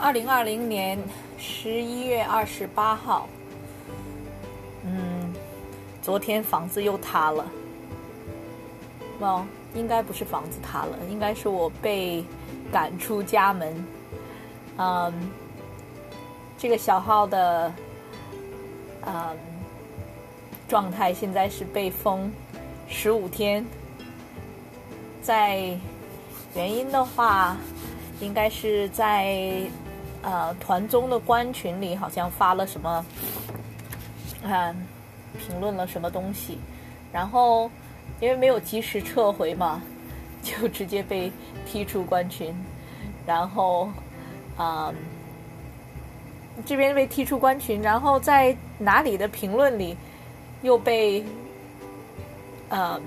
二零二零年十一月二十八号，嗯，昨天房子又塌了。哦，应该不是房子塌了，应该是我被赶出家门。嗯，这个小号的，嗯，状态现在是被封十五天。在原因的话，应该是在。呃，团中的官群里好像发了什么，啊，评论了什么东西，然后因为没有及时撤回嘛，就直接被踢出官群，然后啊，这边被踢出官群，然后在哪里的评论里又被，嗯，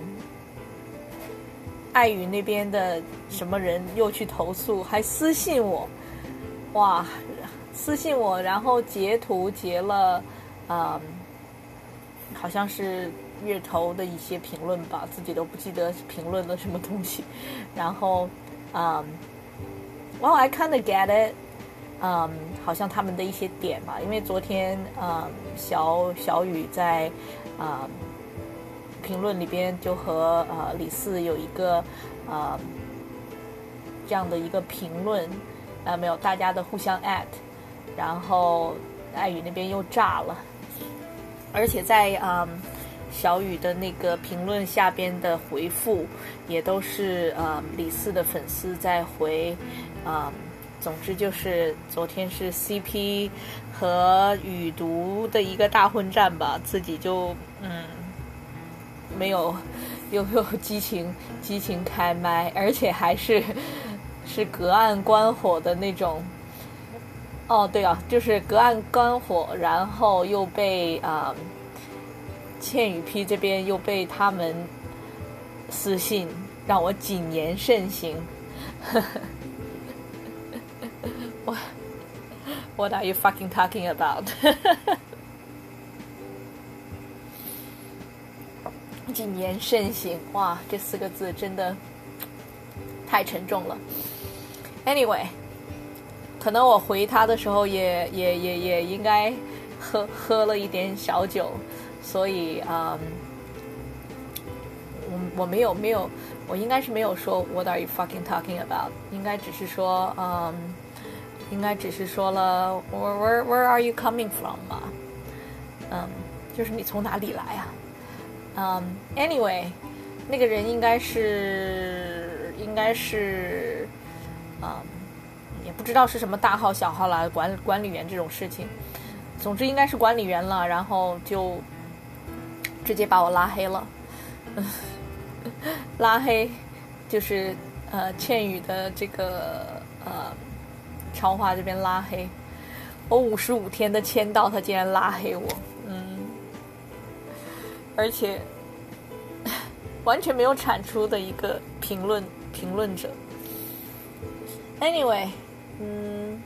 爱语那边的什么人又去投诉，还私信我。哇，私信我，然后截图截了，嗯，好像是月头的一些评论吧，自己都不记得评论了什么东西。然后，嗯，Well I kind of get it，嗯，好像他们的一些点吧，因为昨天，嗯，小小雨在，啊，评论里边就和呃李四有一个，呃，这样的一个评论。呃，没有，大家的互相 at，然后爱雨那边又炸了，而且在嗯小雨的那个评论下边的回复，也都是呃李四的粉丝在回，啊，总之就是昨天是 CP 和雨读的一个大混战吧，自己就嗯没有又又激情激情开麦，而且还是。是隔岸观火的那种，哦，对啊，就是隔岸观火，然后又被啊，倩雨 P 这边又被他们私信，让我谨言慎行。What What are you fucking talking about？谨言慎行，哇，这四个字真的太沉重了。Anyway，可能我回他的时候也也也也应该喝喝了一点小酒，所以嗯，我我没有没有，我应该是没有说 What are you fucking talking about？应该只是说嗯，应该只是说了 Where where where are you coming from 嘛？嗯，就是你从哪里来啊？嗯，Anyway，那个人应该是应该是。不知道是什么大号小号啦，管管理员这种事情，总之应该是管理员了，然后就直接把我拉黑了。拉黑就是呃倩雨的这个呃超话这边拉黑，我五十五天的签到，他竟然拉黑我，嗯，而且 完全没有产出的一个评论评论者。Anyway，嗯，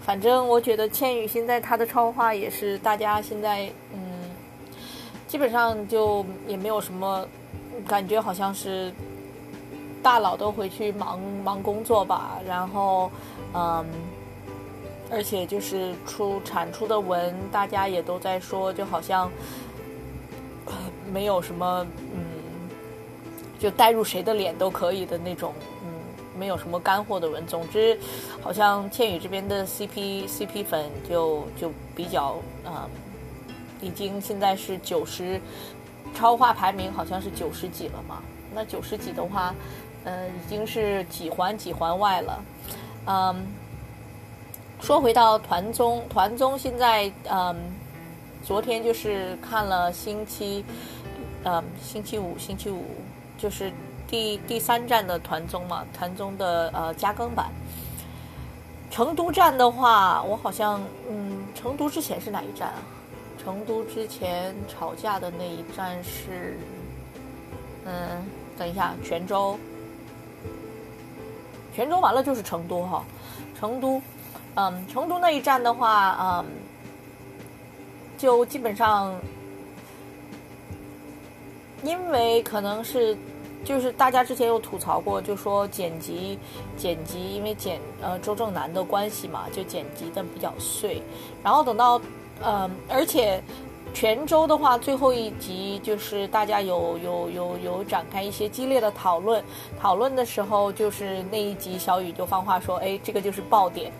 反正我觉得千羽现在他的超话也是大家现在嗯，基本上就也没有什么感觉，好像是大佬都回去忙忙工作吧。然后嗯，而且就是出产出的文，大家也都在说，就好像没有什么嗯，就带入谁的脸都可以的那种。没有什么干货的文，总之，好像天宇这边的 CP CP 粉就就比较啊，已经现在是九十超话排名好像是九十几了嘛。那九十几的话，嗯，已经是几环几环外了。嗯，说回到团综，团综现在嗯，昨天就是看了星期嗯星期五星期五就是。第第三站的团综嘛，团综的呃加更版。成都站的话，我好像嗯，成都之前是哪一站啊？成都之前吵架的那一站是，嗯，等一下，泉州。泉州完了就是成都哈，成都，嗯，成都那一站的话，嗯，就基本上，因为可能是。就是大家之前有吐槽过，就说剪辑剪辑，因为剪呃周正南的关系嘛，就剪辑的比较碎。然后等到呃，而且泉州的话，最后一集就是大家有有有有展开一些激烈的讨论，讨论的时候就是那一集小雨就放话说，哎，这个就是爆点，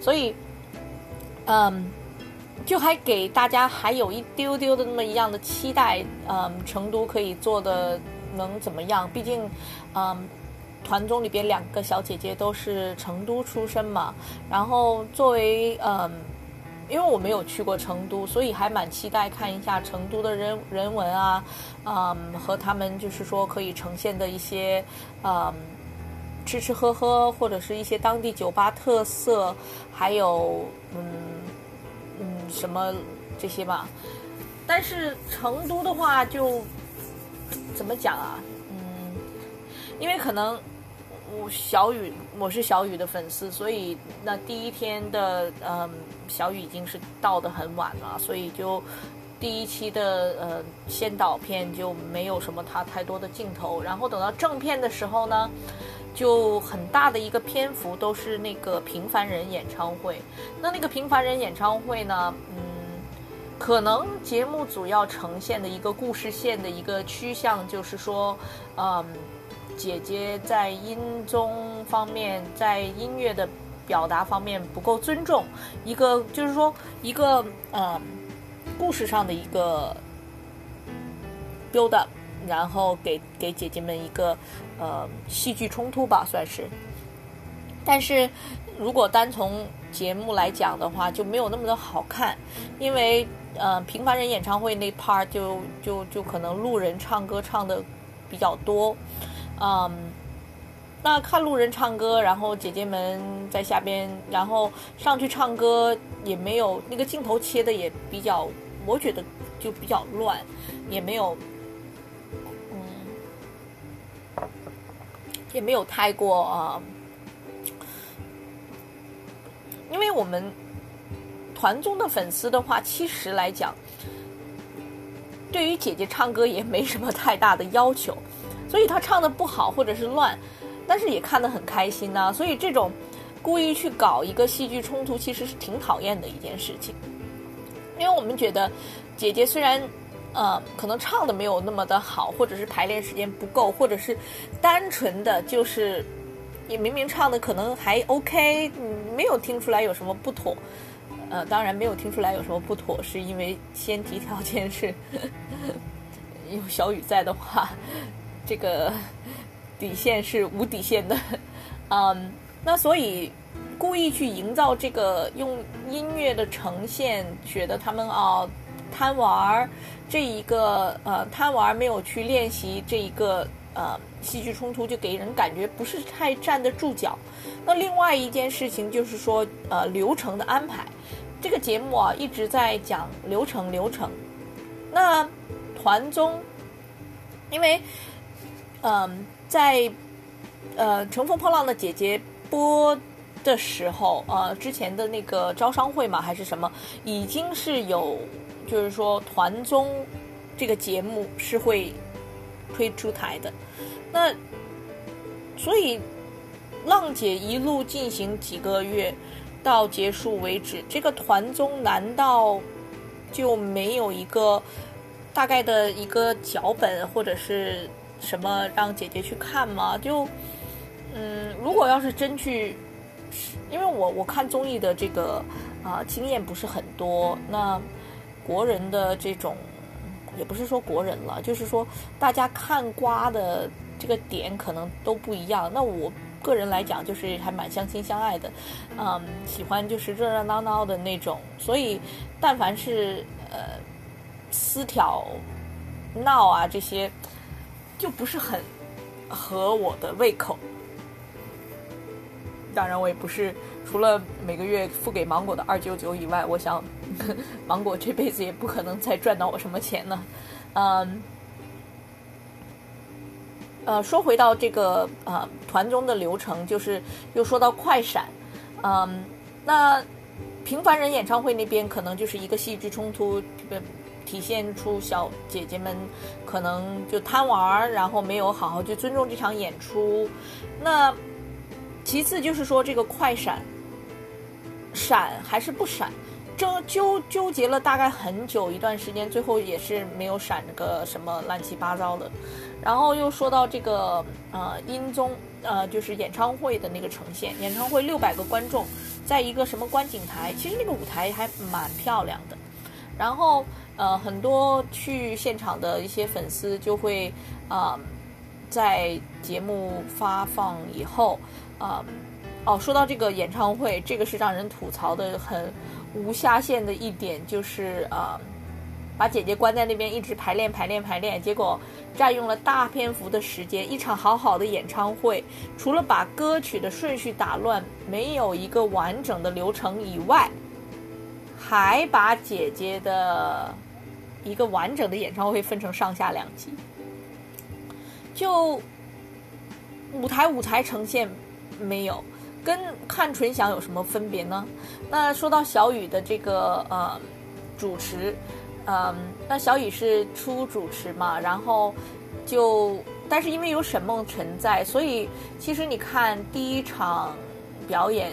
所以嗯，就还给大家还有一丢丢的那么一样的期待，嗯，成都可以做的。能怎么样？毕竟，嗯，团综里边两个小姐姐都是成都出身嘛。然后作为嗯，因为我没有去过成都，所以还蛮期待看一下成都的人人文啊，嗯，和他们就是说可以呈现的一些嗯吃吃喝喝，或者是一些当地酒吧特色，还有嗯嗯什么这些吧。但是成都的话就。怎么讲啊？嗯，因为可能我小雨我是小雨的粉丝，所以那第一天的嗯小雨已经是到的很晚了，所以就第一期的呃先导片就没有什么他太多的镜头，然后等到正片的时候呢，就很大的一个篇幅都是那个平凡人演唱会。那那个平凡人演唱会呢，嗯。可能节目组要呈现的一个故事线的一个趋向，就是说，嗯，姐姐在音综方面，在音乐的表达方面不够尊重，一个就是说一个呃故事上的一个 build up，然后给给姐姐们一个呃戏剧冲突吧，算是。但是如果单从节目来讲的话，就没有那么的好看，因为。呃，平凡人演唱会那 part 就就就可能路人唱歌唱的比较多，嗯，那看路人唱歌，然后姐姐们在下边，然后上去唱歌也没有那个镜头切的也比较，我觉得就比较乱，也没有，嗯，也没有太过啊，因为我们。团综的粉丝的话，其实来讲，对于姐姐唱歌也没什么太大的要求，所以她唱的不好或者是乱，但是也看得很开心呐。所以这种故意去搞一个戏剧冲突，其实是挺讨厌的一件事情。因为我们觉得姐姐虽然呃可能唱的没有那么的好，或者是排练时间不够，或者是单纯的就是也明明唱的可能还 OK，没有听出来有什么不妥。呃，当然没有听出来有什么不妥，是因为先提条件是 有小雨在的话，这个底线是无底线的。嗯，那所以故意去营造这个用音乐的呈现，觉得他们啊贪玩儿这一个呃贪玩儿没有去练习这一个呃戏剧冲突，就给人感觉不是太站得住脚。那另外一件事情就是说呃流程的安排。这个节目啊一直在讲流程流程，那团综，因为，嗯，在呃乘风破浪的姐姐播的时候，呃之前的那个招商会嘛还是什么，已经是有就是说团综这个节目是会推出台的，那所以浪姐一路进行几个月。到结束为止，这个团综难道就没有一个大概的一个脚本或者是什么让姐姐去看吗？就嗯，如果要是真去，因为我我看综艺的这个啊经验不是很多，那国人的这种也不是说国人了，就是说大家看瓜的这个点可能都不一样。那我。个人来讲，就是还蛮相亲相爱的，嗯，喜欢就是热热闹闹的那种，所以但凡是呃私挑闹啊这些，就不是很合我的胃口。当然，我也不是除了每个月付给芒果的二九九以外，我想 芒果这辈子也不可能再赚到我什么钱呢，嗯。呃，说回到这个呃团中的流程，就是又说到快闪，嗯，那平凡人演唱会那边可能就是一个戏剧冲突，体现出小姐姐们可能就贪玩儿，然后没有好好去尊重这场演出。那其次就是说这个快闪，闪还是不闪？争纠纠结了大概很久一段时间，最后也是没有闪个什么乱七八糟的。然后又说到这个呃音综呃就是演唱会的那个呈现，演唱会六百个观众在一个什么观景台，其实那个舞台还蛮漂亮的。然后呃很多去现场的一些粉丝就会啊在节目发放以后啊哦说到这个演唱会，这个是让人吐槽的很。无下限的一点就是啊，把姐姐关在那边一直排练排练排练，结果占用了大篇幅的时间。一场好好的演唱会，除了把歌曲的顺序打乱，没有一个完整的流程以外，还把姐姐的一个完整的演唱会分成上下两集，就舞台舞台呈现没有。跟看纯享有什么分别呢？那说到小雨的这个呃主持，嗯，那小雨是初主持嘛，然后就但是因为有沈梦辰在，所以其实你看第一场表演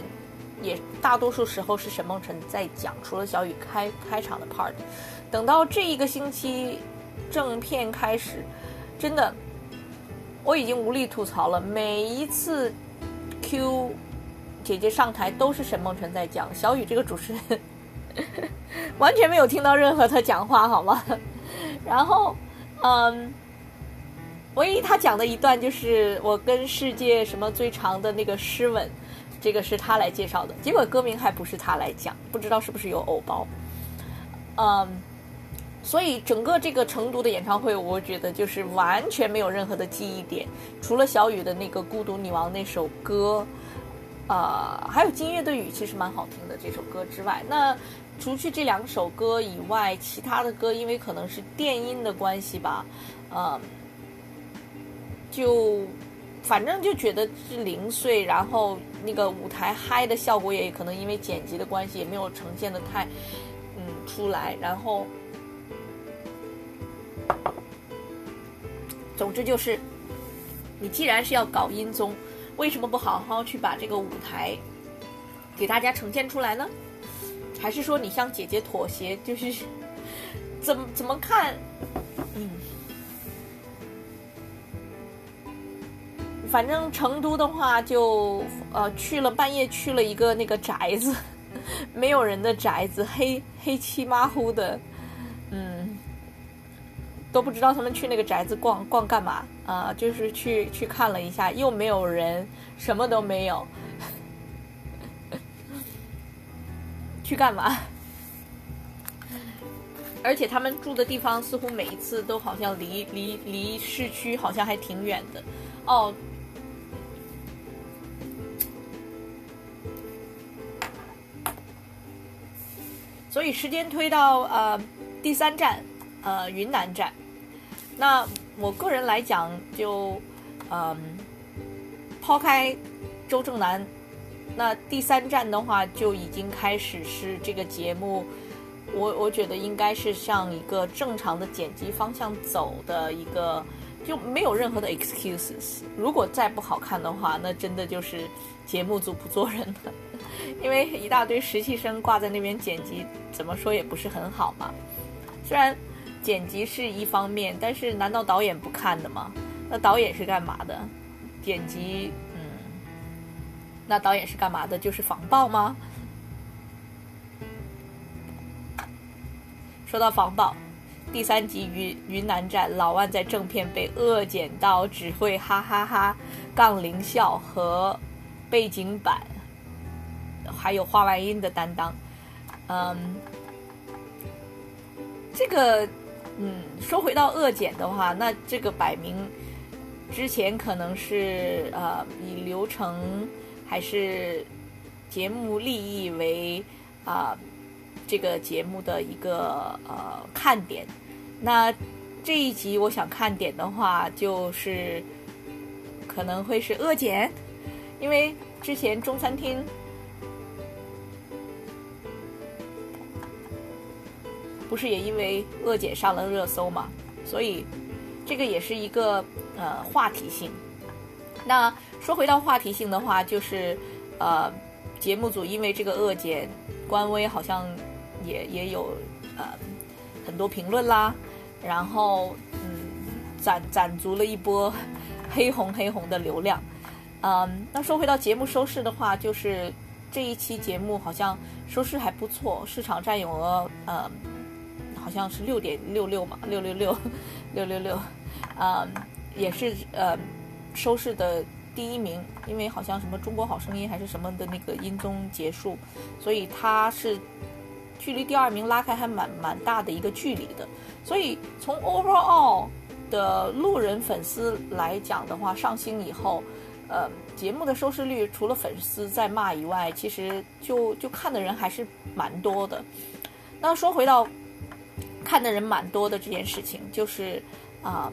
也大多数时候是沈梦辰在讲，除了小雨开开场的 part。等到这一个星期正片开始，真的我已经无力吐槽了，每一次 Q。姐姐上台都是沈梦辰在讲，小雨这个主持人 完全没有听到任何他讲话，好吗？然后，嗯，唯一他讲的一段就是我跟世界什么最长的那个诗吻，这个是他来介绍的，结果歌名还不是他来讲，不知道是不是有偶包。嗯，所以整个这个成都的演唱会，我觉得就是完全没有任何的记忆点，除了小雨的那个《孤独女王》那首歌。呃，还有金月的雨其实蛮好听的这首歌之外，那除去这两首歌以外，其他的歌因为可能是电音的关系吧，呃，就反正就觉得是零碎，然后那个舞台嗨的效果也可能因为剪辑的关系也没有呈现的太嗯出来，然后总之就是你既然是要搞音综。为什么不好好去把这个舞台给大家呈现出来呢？还是说你向姐姐妥协？就是 怎么怎么看？嗯，反正成都的话，就呃去了半夜去了一个那个宅子，没有人的宅子，黑黑漆麻糊的，都不知道他们去那个宅子逛逛干嘛啊？就是去去看了一下，又没有人，什么都没有，去干嘛？而且他们住的地方似乎每一次都好像离离离市区好像还挺远的哦。所以时间推到呃第三站。呃，云南站。那我个人来讲，就嗯，抛开周正南，那第三站的话，就已经开始是这个节目。我我觉得应该是向一个正常的剪辑方向走的一个，就没有任何的 excuses。如果再不好看的话，那真的就是节目组不做人了，因为一大堆实习生挂在那边剪辑，怎么说也不是很好嘛。虽然。剪辑是一方面，但是难道导演不看的吗？那导演是干嘛的？剪辑，嗯，那导演是干嘛的？就是防爆吗？说到防爆，第三集云云南站，老万在正片被恶剪到，只会哈哈哈杠铃笑和背景板，还有画外音的担当，嗯，这个。嗯，说回到恶剪的话，那这个摆明之前可能是呃以流程还是节目利益为啊这个节目的一个呃看点。那这一集我想看点的话，就是可能会是恶剪，因为之前中餐厅。不是也因为恶姐上了热搜嘛？所以这个也是一个呃话题性。那说回到话题性的话，就是呃节目组因为这个恶姐官微好像也也有呃很多评论啦，然后嗯攒攒足了一波 黑红黑红的流量。嗯，那说回到节目收视的话，就是这一期节目好像收视还不错，市场占有额呃好像是六点六六嘛，六六六 六六六，嗯，也是呃收视的第一名，因为好像什么中国好声音还是什么的那个音综结束，所以它是距离第二名拉开还蛮蛮大的一个距离的，所以从 overall 的路人粉丝来讲的话，上星以后。呃，节目的收视率除了粉丝在骂以外，其实就就看的人还是蛮多的。那说回到看的人蛮多的这件事情，就是啊，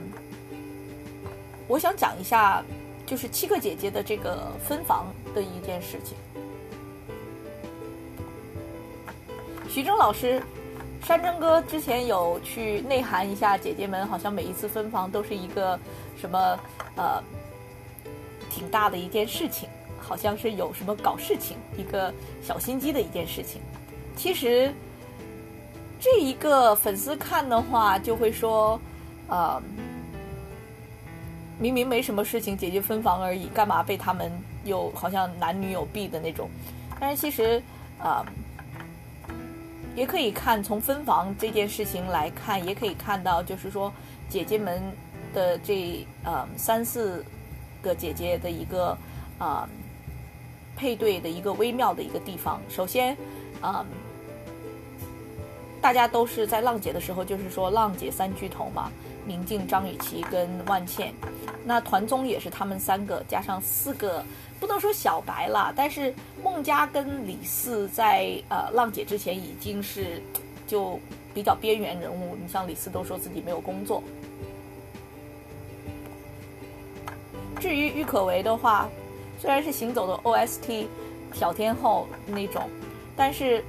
我想讲一下，就是七个姐姐的这个分房的一件事情。徐峥老师、山珍哥之前有去内涵一下姐姐们，好像每一次分房都是一个什么呃。挺大的一件事情，好像是有什么搞事情，一个小心机的一件事情。其实这一个粉丝看的话，就会说，呃，明明没什么事情，姐姐分房而已，干嘛被他们又好像男女有弊的那种？但是其实，啊，也可以看从分房这件事情来看，也可以看到，就是说姐姐们的这呃三四。个姐姐的一个啊配对的一个微妙的一个地方。首先啊，大家都是在浪姐的时候，就是说浪姐三巨头嘛，宁静、张雨绮跟万茜。那团综也是他们三个加上四个，不能说小白了，但是孟佳跟李四在呃浪姐之前已经是就比较边缘人物。你像李四都说自己没有工作。至于郁可唯的话，虽然是行走的 OST 小天后那种，但是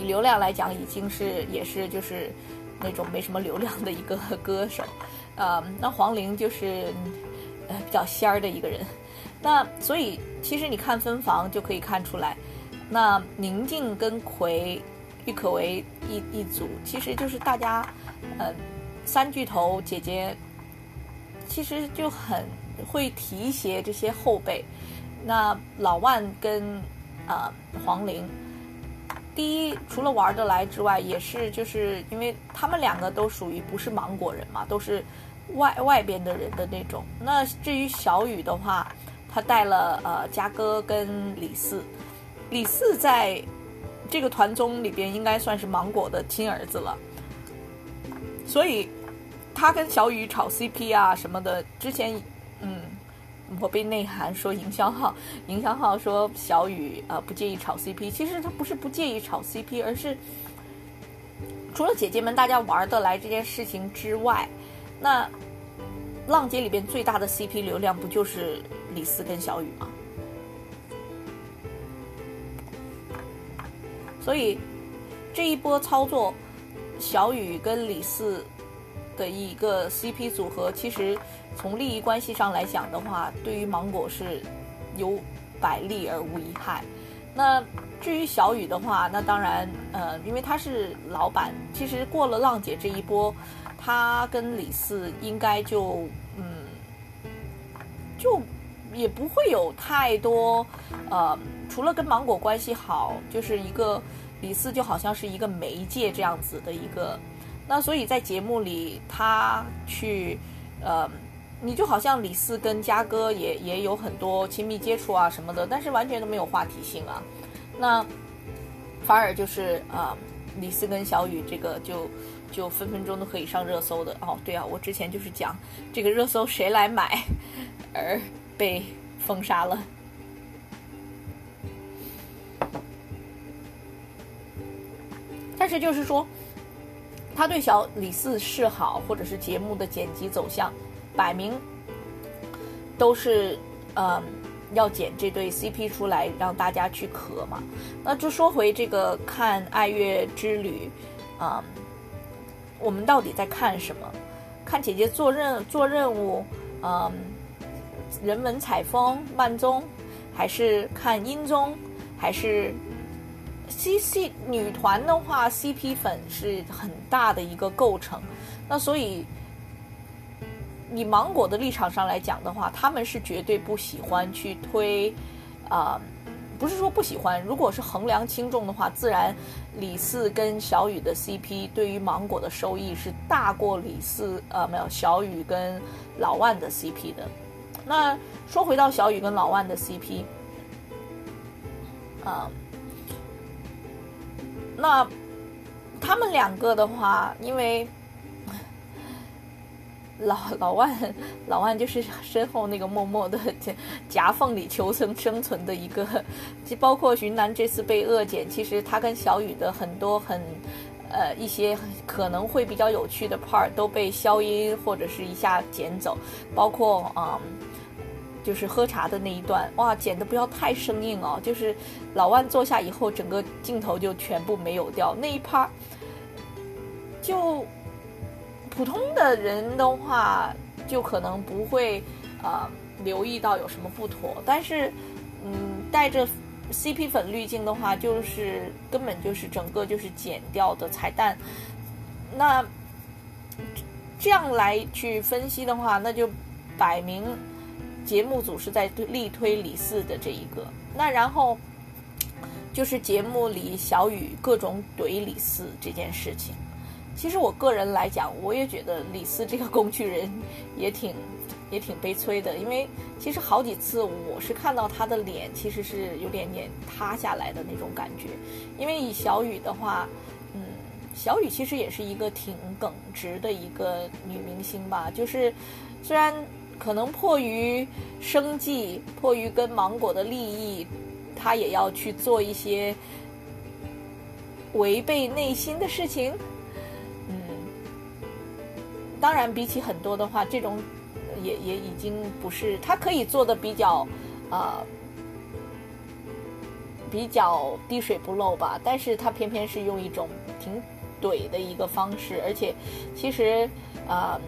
以流量来讲，已经是也是就是那种没什么流量的一个 歌手。呃，那黄龄就是呃比较仙儿的一个人。那所以其实你看分房就可以看出来，那宁静跟葵、郁可唯一一组，其实就是大家呃三巨头姐姐，其实就很。会提携这些后辈，那老万跟啊黄龄，第一除了玩得来之外，也是就是因为他们两个都属于不是芒果人嘛，都是外外边的人的那种。那至于小雨的话，他带了呃嘉哥跟李四，李四在这个团综里边应该算是芒果的亲儿子了，所以他跟小雨炒 CP 啊什么的，之前。嗯，我被内涵说营销号，营销号说小雨啊不介意炒 CP，其实他不是不介意炒 CP，而是除了姐姐们大家玩得来这件事情之外，那浪姐里边最大的 CP 流量不就是李四跟小雨吗？所以这一波操作，小雨跟李四。的一个 CP 组合，其实从利益关系上来讲的话，对于芒果是有百利而无一害。那至于小雨的话，那当然，呃，因为他是老板，其实过了浪姐这一波，他跟李四应该就，嗯，就也不会有太多，呃，除了跟芒果关系好，就是一个李四就好像是一个媒介这样子的一个。那所以在节目里，他去，呃，你就好像李四跟嘉哥也也有很多亲密接触啊什么的，但是完全都没有话题性啊。那反而就是啊，李四跟小雨这个就就分分钟都可以上热搜的哦。对啊，我之前就是讲这个热搜谁来买而被封杀了。但是就是说。他对小李四示好，或者是节目的剪辑走向，摆明都是嗯要剪这对 CP 出来让大家去磕嘛。那就说回这个看《爱乐之旅》，啊，我们到底在看什么？看姐姐做任做任务，嗯，人文采风慢综，还是看音综，还是 C C 女团的话，CP 粉是很大的一个构成。那所以，以芒果的立场上来讲的话，他们是绝对不喜欢去推，啊。不是说不喜欢，如果是衡量轻重的话，自然李四跟小雨的 CP 对于芒果的收益是大过李四呃没有小雨跟老万的 CP 的。那说回到小雨跟老万的 CP，啊，那他们两个的话，因为。老老万，老万就是身后那个默默的夹缝里求生生存的一个，就包括云南这次被恶剪，其实他跟小雨的很多很，呃一些可能会比较有趣的 part 都被消音或者是一下剪走，包括啊，就是喝茶的那一段，哇，剪的不要太生硬哦，就是老万坐下以后，整个镜头就全部没有掉那一趴就。普通的人的话，就可能不会呃留意到有什么不妥，但是嗯带着 CP 粉滤镜的话，就是根本就是整个就是剪掉的彩蛋。那这样来去分析的话，那就摆明节目组是在力推李四的这一个。那然后就是节目里小雨各种怼李四这件事情。其实我个人来讲，我也觉得李四这个工具人也挺也挺悲催的，因为其实好几次我是看到他的脸其实是有点点塌下来的那种感觉。因为以小雨的话，嗯，小雨其实也是一个挺耿直的一个女明星吧，就是虽然可能迫于生计，迫于跟芒果的利益，他也要去做一些违背内心的事情。嗯当然，比起很多的话，这种也也已经不是他可以做的比较，呃，比较滴水不漏吧。但是他偏偏是用一种挺怼的一个方式，而且其实，呃，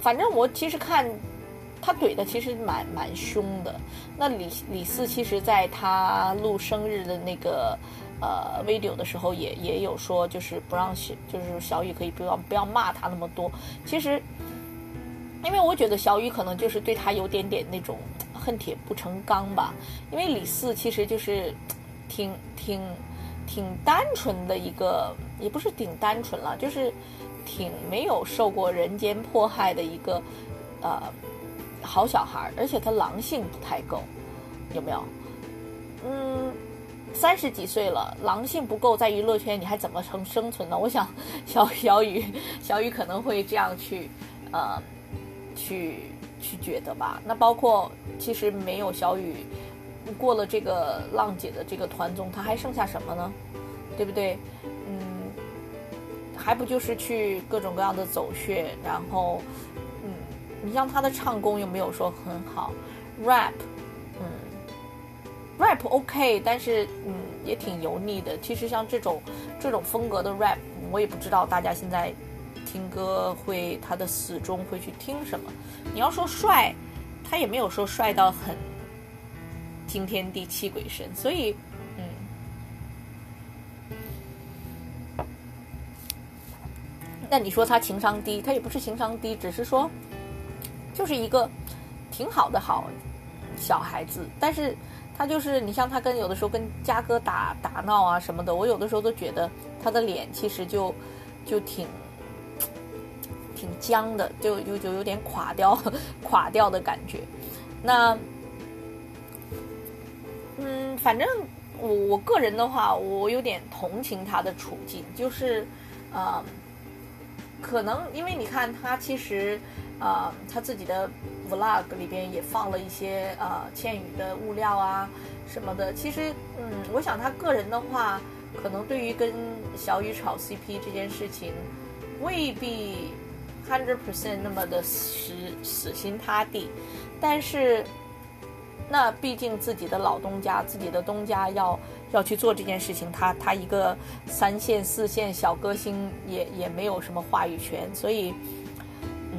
反正我其实看他怼的其实蛮蛮凶的。那李李四其实在他录生日的那个。呃，video 的时候也也有说，就是不让小，就是小雨可以不要不要骂他那么多。其实，因为我觉得小雨可能就是对他有点点那种恨铁不成钢吧。因为李四其实就是挺挺挺单纯的一个，也不是挺单纯了，就是挺没有受过人间迫害的一个呃好小孩，而且他狼性不太够，有没有？嗯。三十几岁了，狼性不够，在娱乐圈你还怎么成生存呢？我想，小小雨，小雨可能会这样去，呃，去去觉得吧。那包括其实没有小雨，过了这个浪姐的这个团综，他还剩下什么呢？对不对？还不就是去各种各样的走穴，然后，嗯，你像他的唱功又没有说很好，rap 嗯。rap OK，但是嗯也挺油腻的。其实像这种这种风格的 rap，我也不知道大家现在听歌会他的死忠会去听什么。你要说帅，他也没有说帅到很惊天地泣鬼神。所以那你说他情商低，他也不是情商低，只是说就是一个挺好的好小孩子，但是。他就是你像他跟有的时候跟嘉哥打打闹啊什么的，我有的时候都觉得他的脸其实就就挺挺僵的，就就就有点垮掉垮掉的感觉。那嗯，反正我我个人的话，我有点同情他的处境，就是呃，可能因为你看他其实。呃，他自己的 vlog 里边也放了一些呃倩羽的物料啊什么的。其实，嗯，我想他个人的话，可能对于跟小雨炒 CP 这件事情，未必 hundred percent 那么的死死心塌地。但是，那毕竟自己的老东家，自己的东家要要去做这件事情，他他一个三线四线小歌星也也没有什么话语权，所以，嗯，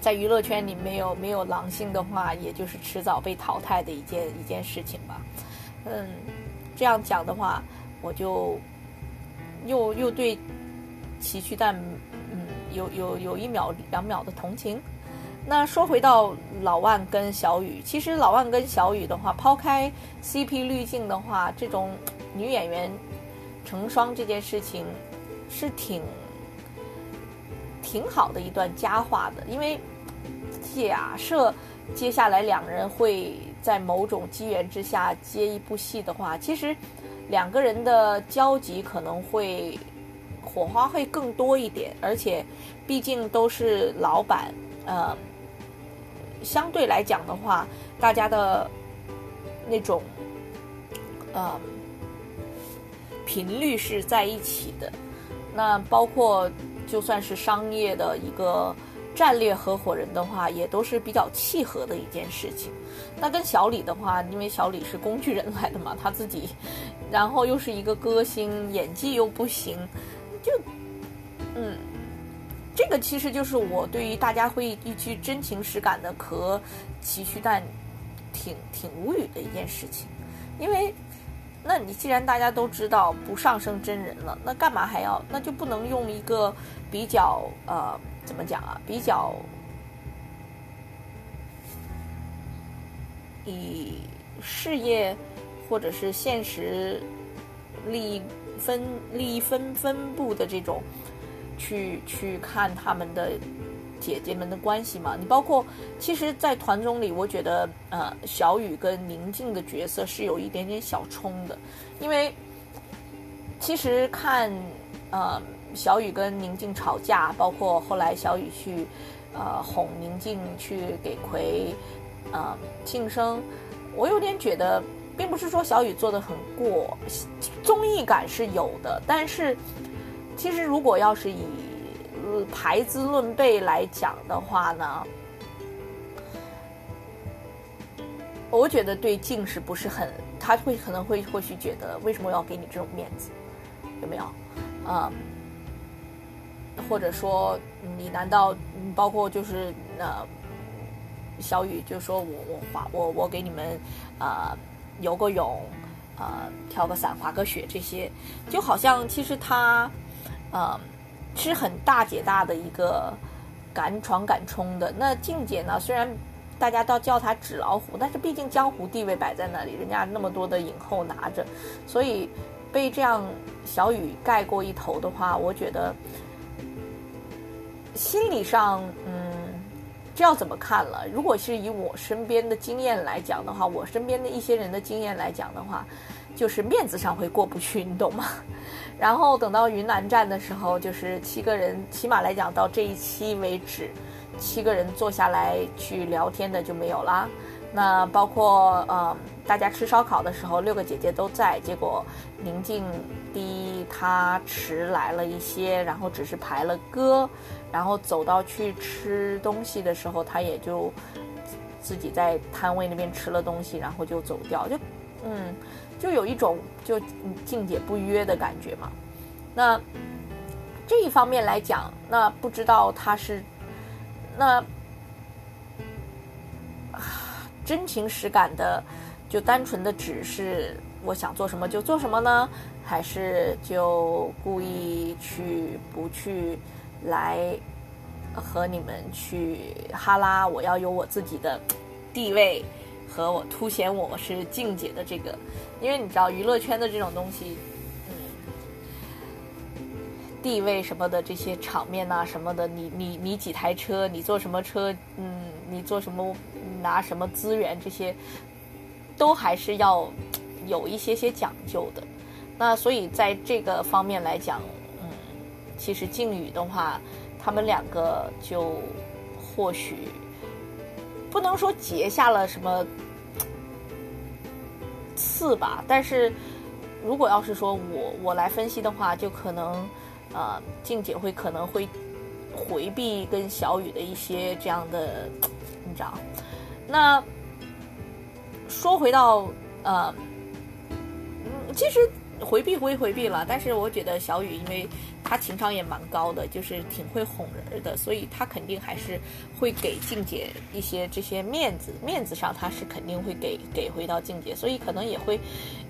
在娱乐圈里没有没有狼性的话，也就是迟早被淘汰的一件一件事情吧。嗯，这样讲的话，我就又又对崎岖蛋，嗯，有有有一秒两秒的同情。那说回到老万跟小雨，其实老万跟小雨的话，抛开 CP 滤镜的话，这种女演员成双这件事情是挺挺好的一段佳话的。因为假设接下来两人会在某种机缘之下接一部戏的话，其实两个人的交集可能会火花会更多一点，而且毕竟都是老板，呃。相对来讲的话，大家的那种呃频率是在一起的。那包括就算是商业的一个战略合伙人的话，也都是比较契合的一件事情。那跟小李的话，因为小李是工具人来的嘛，他自己，然后又是一个歌星，演技又不行，就嗯。这个其实就是我对于大家会一句真情实感的磕崎岖蛋，挺挺无语的一件事情，因为，那你既然大家都知道不上升真人了，那干嘛还要？那就不能用一个比较呃怎么讲啊？比较以事业或者是现实利益分利益分分布的这种。去去看他们的姐姐们的关系嘛？你包括，其实，在团中里，我觉得，呃，小雨跟宁静的角色是有一点点小冲的，因为其实看，呃，小雨跟宁静吵架，包括后来小雨去，呃，哄宁静去给葵，呃，庆生，我有点觉得，并不是说小雨做的很过，综艺感是有的，但是。其实，如果要是以排资论辈来讲的话呢，我觉得对静是不是很，他会可能会或许觉得，为什么要给你这种面子？有没有？嗯，或者说，你难道包括就是呃，小雨就说我我滑我我给你们啊游个泳啊跳个伞滑个雪这些，就好像其实他。呃，是很大姐大的一个敢闯敢冲的。那静姐呢？虽然大家都叫她纸老虎，但是毕竟江湖地位摆在那里，人家那么多的影后拿着，所以被这样小雨盖过一头的话，我觉得心理上，嗯，这要怎么看了？如果是以我身边的经验来讲的话，我身边的一些人的经验来讲的话，就是面子上会过不去，你懂吗？然后等到云南站的时候，就是七个人，起码来讲到这一期为止，七个人坐下来去聊天的就没有啦。那包括呃，大家吃烧烤的时候，六个姐姐都在，结果宁静第一她迟来了一些，然后只是排了歌，然后走到去吃东西的时候，她也就自己在摊位那边吃了东西，然后就走掉，就嗯。就有一种就静姐不约的感觉嘛，那这一方面来讲，那不知道他是那真情实感的，就单纯的只是我想做什么就做什么呢，还是就故意去不去来和你们去哈拉？我要有我自己的地位。和我凸显我是静姐的这个，因为你知道娱乐圈的这种东西，嗯，地位什么的这些场面呐什么的，你你你几台车，你坐什么车，嗯，你做什么拿什么资源这些，都还是要有一些些讲究的。那所以在这个方面来讲，嗯，其实靖宇的话，他们两个就或许。不能说结下了什么刺吧，但是如果要是说我我来分析的话，就可能呃静姐会可能会回避跟小雨的一些这样的，你知道？那说回到呃其实回避归回避了，但是我觉得小雨，因为她情商也蛮高的，就是挺会哄人的，所以她肯定还是会给静姐一些这些面子，面子上她是肯定会给给回到静姐，所以可能也会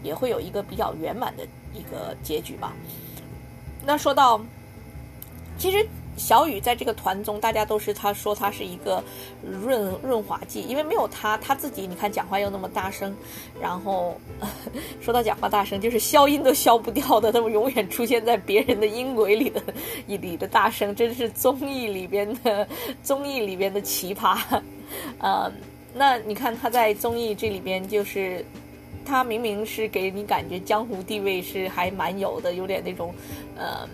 也会有一个比较圆满的一个结局吧。那说到，其实。小雨在这个团中，大家都是他说他是一个润润滑剂，因为没有他，他自己你看讲话又那么大声，然后 说到讲话大声，就是消音都消不掉的，那么永远出现在别人的音轨里的里的大声，真是综艺里边的综艺里边的奇葩。呃，那你看他在综艺这里边，就是他明明是给你感觉江湖地位是还蛮有的，有点那种呃。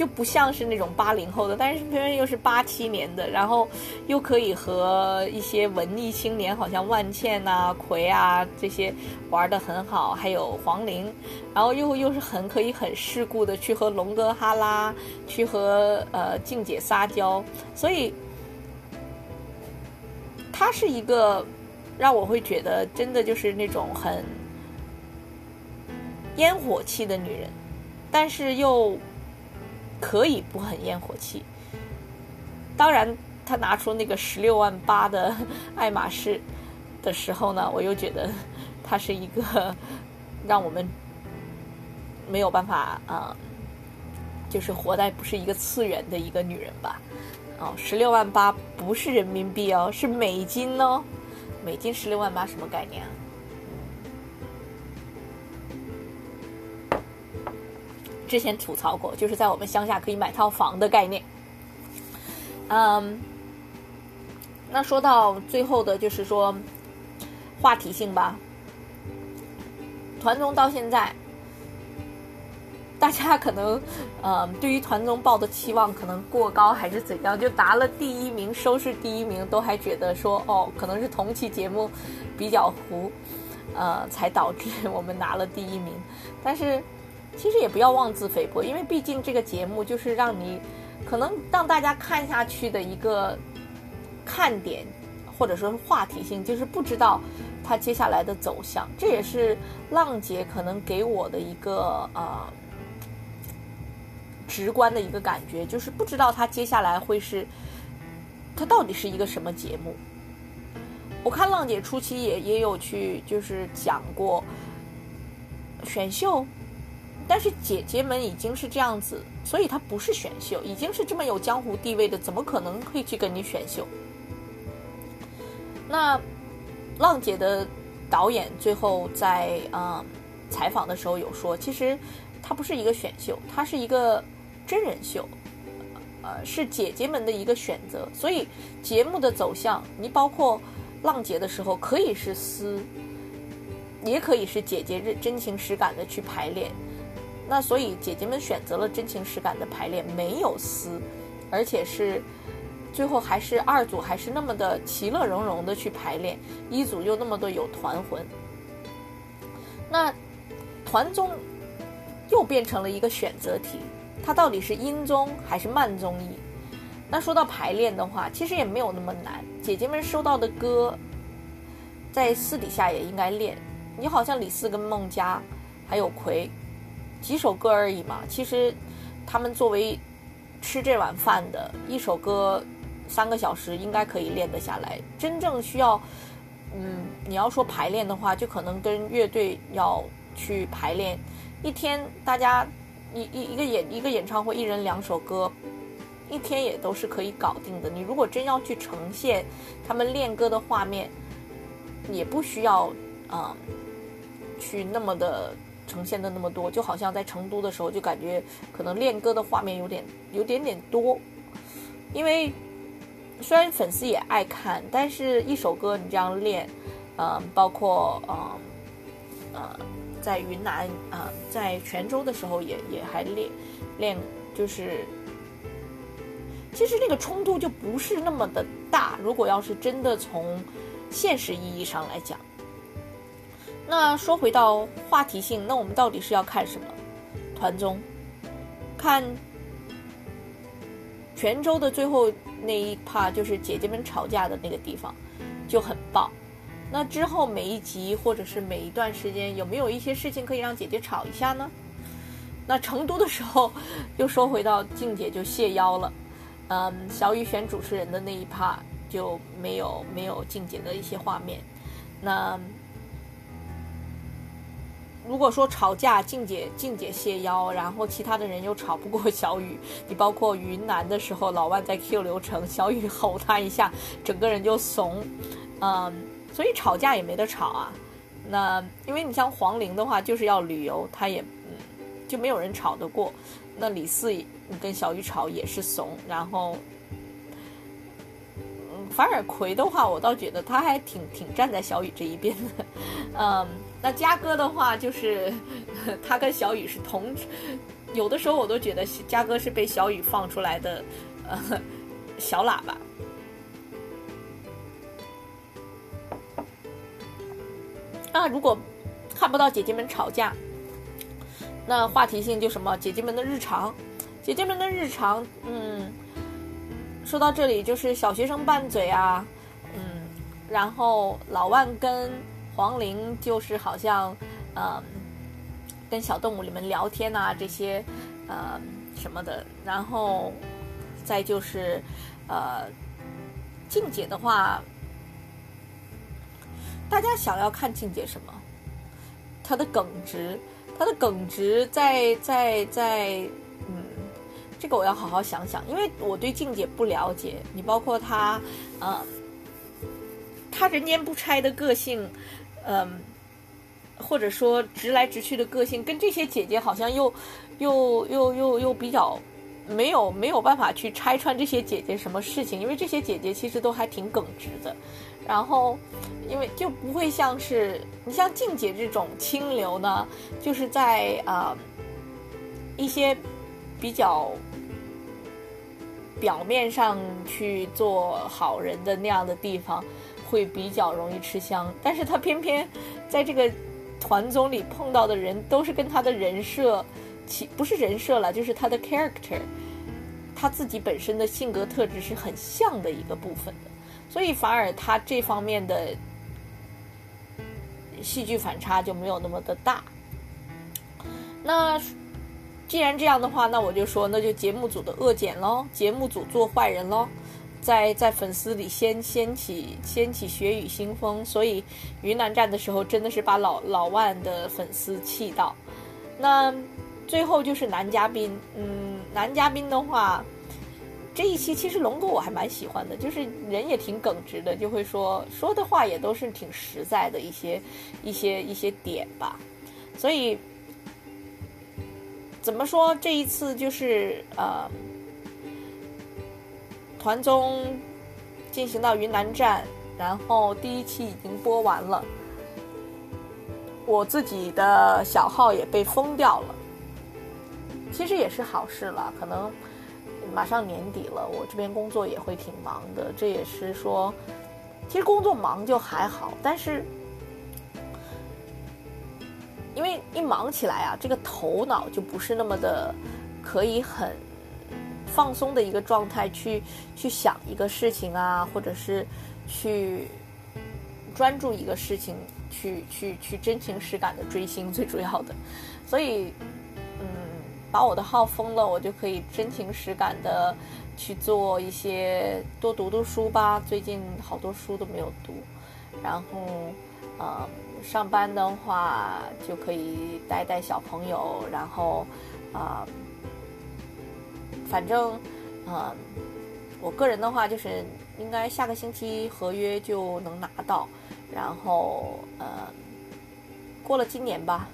就不像是那种八零后的，但是偏偏又是八七年的，然后又可以和一些文艺青年，好像万茜呐、葵啊这些玩的很好，还有黄龄，然后又又是很可以很世故的去和龙哥哈拉，去和呃静姐撒娇，所以她是一个让我会觉得真的就是那种很烟火气的女人，但是又。可以不很烟火气，当然，他拿出那个十六万八的爱马仕的时候呢，我又觉得她是一个 让我们没有办法啊，就是活在不是一个次元的一个女人吧。哦，十六万八不是人民币哦，是美金哦，美金十六万八什么概念啊？之前吐槽过，就是在我们乡下可以买套房的概念。嗯，那说到最后的，就是说话题性吧。团综到现在，大家可能呃，对于团综报的期望可能过高还是怎样，就拿了第一名，收视第一名，都还觉得说哦，可能是同期节目比较糊，呃，才导致我们拿了第一名，但是。其实也不要妄自菲薄，因为毕竟这个节目就是让你可能让大家看下去的一个看点，或者说话题性，就是不知道它接下来的走向。这也是浪姐可能给我的一个呃直观的一个感觉，就是不知道它接下来会是它到底是一个什么节目。我看浪姐初期也也有去就是讲过选秀。但是姐姐们已经是这样子，所以她不是选秀，已经是这么有江湖地位的，怎么可能会去跟你选秀？那浪姐的导演最后在嗯采访的时候有说，其实它不是一个选秀，它是一个真人秀，呃，是姐姐们的一个选择。所以节目的走向，你包括浪姐的时候，可以是私，也可以是姐姐认真情实感的去排练。那所以姐姐们选择了真情实感的排练，没有撕，而且是最后还是二组还是那么的其乐融融的去排练，一组又那么的有团魂。那团综又变成了一个选择题，它到底是音综还是慢综艺？那说到排练的话，其实也没有那么难，姐姐们收到的歌，在私底下也应该练。你好像李四跟孟佳，还有葵。几首歌而已嘛，其实他们作为吃这碗饭的一首歌，三个小时应该可以练得下来。真正需要，嗯，你要说排练的话，就可能跟乐队要去排练一天，大家一一一个演一个演唱会，一人两首歌，一天也都是可以搞定的。你如果真要去呈现他们练歌的画面，也不需要啊，去那么的。呈现的那么多，就好像在成都的时候，就感觉可能练歌的画面有点有点点多。因为虽然粉丝也爱看，但是一首歌你这样练，嗯，包括嗯呃，在云南啊，在泉州的时候也也还练练，就是其实那个冲突就不是那么的大。如果要是真的从现实意义上来讲。那说回到话题性，那我们到底是要看什么？团综，看泉州的最后那一趴，就是姐姐们吵架的那个地方，就很棒。那之后每一集或者是每一段时间，有没有一些事情可以让姐姐吵一下呢？那成都的时候，又说回到静姐就谢邀了，嗯，小雨选主持人的那一趴就没有没有静姐的一些画面。那如果说吵架，静姐静姐谢邀，然后其他的人又吵不过 小雨，你包括云南的时候，老万在 Q 流程，小雨吼他一下，整个人就怂，嗯。所以吵架也没得吵啊，那因为你像黄龄的话，就是要旅游，他也嗯就没有人吵得过。那李四跟小雨吵也是怂，然后嗯，反而葵的话，我倒觉得他还挺挺站在小雨这一边的。嗯，那嘉哥的话，就是他跟小雨是同，有的时候我都觉得嘉哥是被小雨放出来的呃小喇叭。那如果看不到姐姐们吵架，那话题性就什么姐姐们的日常，姐姐们的日常，嗯，说到这里就是小学生拌嘴啊，嗯，然后老万跟黄龄就是好像，嗯，跟小动物里面聊天啊这些，呃什么的，然后再就是，呃，静姐的话。大家想要看静姐什么？她的耿直，她的耿直在在在，嗯，这个我要好好想想，因为我对静姐不了解。你包括她，呃，她人间不拆的个性，嗯，或者说直来直去的个性，跟这些姐姐好像又又又又又比较没有没有办法去拆穿这些姐姐什么事情，因为这些姐姐其实都还挺耿直的。然后，因为就不会像是你像静姐这种清流呢，就是在啊一些比较表面上去做好人的那样的地方，会比较容易吃香。但是他偏偏在这个团综里碰到的人，都是跟他的人设，其不是人设了，就是他的 character，他自己本身的性格特质是很像的一个部分的。所以反而他这方面的戏剧反差就没有那么的大。那既然这样的话，那我就说，那就节目组的恶剪喽，节目组做坏人喽，在在粉丝里掀掀起掀起血雨腥风。所以云南站的时候，真的是把老老万的粉丝气到。那最后就是男嘉宾，嗯，男嘉宾的话。这一期其实龙哥我还蛮喜欢的，就是人也挺耿直的，就会说说的话也都是挺实在的一些一些一些点吧。所以怎么说这一次就是呃，团综进行到云南站，然后第一期已经播完了，我自己的小号也被封掉了，其实也是好事了，可能。马上年底了，我这边工作也会挺忙的。这也是说，其实工作忙就还好，但是因为一忙起来啊，这个头脑就不是那么的可以很放松的一个状态去去想一个事情啊，或者是去专注一个事情，去去去真情实感的追星，最主要的，所以。嗯把我的号封了，我就可以真情实感的去做一些多读读书吧。最近好多书都没有读，然后，呃，上班的话就可以带带小朋友，然后，啊，反正，嗯，我个人的话就是应该下个星期合约就能拿到，然后，呃，过了今年吧。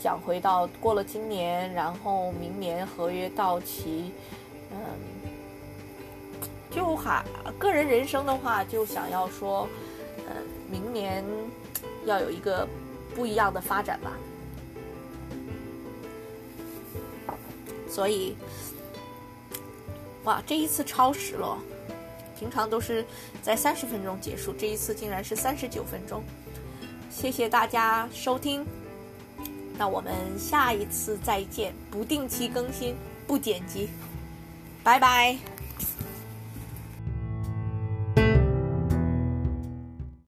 讲回到过了今年，然后明年合约到期，嗯，就哈个人人生的话，就想要说，嗯，明年要有一个不一样的发展吧。所以，哇，这一次超时了，平常都是在三十分钟结束，这一次竟然是三十九分钟。谢谢大家收听。那我们下一次再见，不定期更新，不剪辑，拜拜。